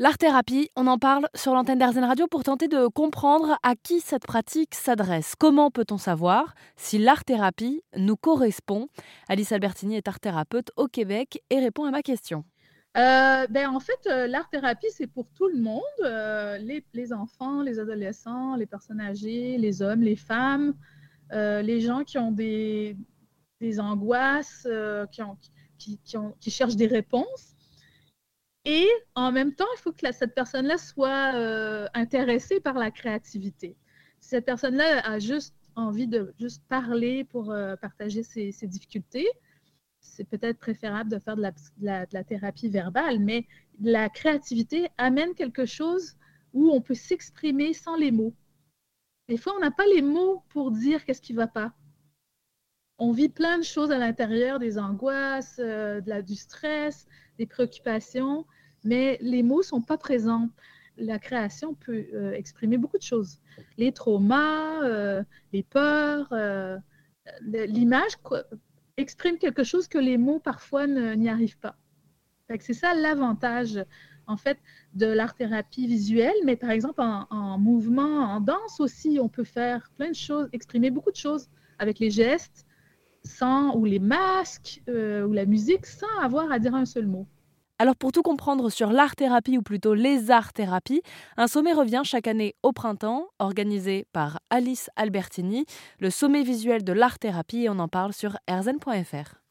L'art-thérapie, on en parle sur l'antenne d'Arzen Radio pour tenter de comprendre à qui cette pratique s'adresse. Comment peut-on savoir si l'art-thérapie nous correspond? Alice Albertini est art-thérapeute au Québec et répond à ma question. Euh, ben, en fait, euh, l'art-thérapie, c'est pour tout le monde, euh, les, enfants, les adolescents, les personnes âgées, les hommes, les femmes, les gens qui ont des, angoisses, qui, qui cherchent des réponses. Et en même temps, il faut que cette personne-là soit euh, intéressée par la créativité. Si cette personne-là a juste envie de juste parler pour euh, partager ses, difficultés, c'est peut-être préférable de faire de la, thérapie verbale, mais la créativité amène quelque chose où on peut s'exprimer sans les mots. Des fois, on n'a pas les mots pour dire qu'est-ce qui ne va pas. On vit plein de choses à l'intérieur, des angoisses, euh, de la, du stress, des préoccupations, mais les mots ne sont pas présents. La création peut euh, exprimer beaucoup de choses. Les traumas, euh, les peurs, l'image exprime quelque chose que les mots parfois n'y arrivent pas. C'est ça l'avantage en fait de l'art-thérapie visuelle, mais par exemple en, en, mouvement, en danse aussi, on peut faire plein de choses, exprimer beaucoup de choses avec les gestes, sans ou les masques ou la musique, sans avoir à dire un seul mot. Alors pour tout comprendre sur l'art-thérapie ou plutôt les arts-thérapies, un sommet revient chaque année au printemps, organisé par Alice Albertini, le sommet visuel de l'art-thérapie et on en parle sur erzen.fr.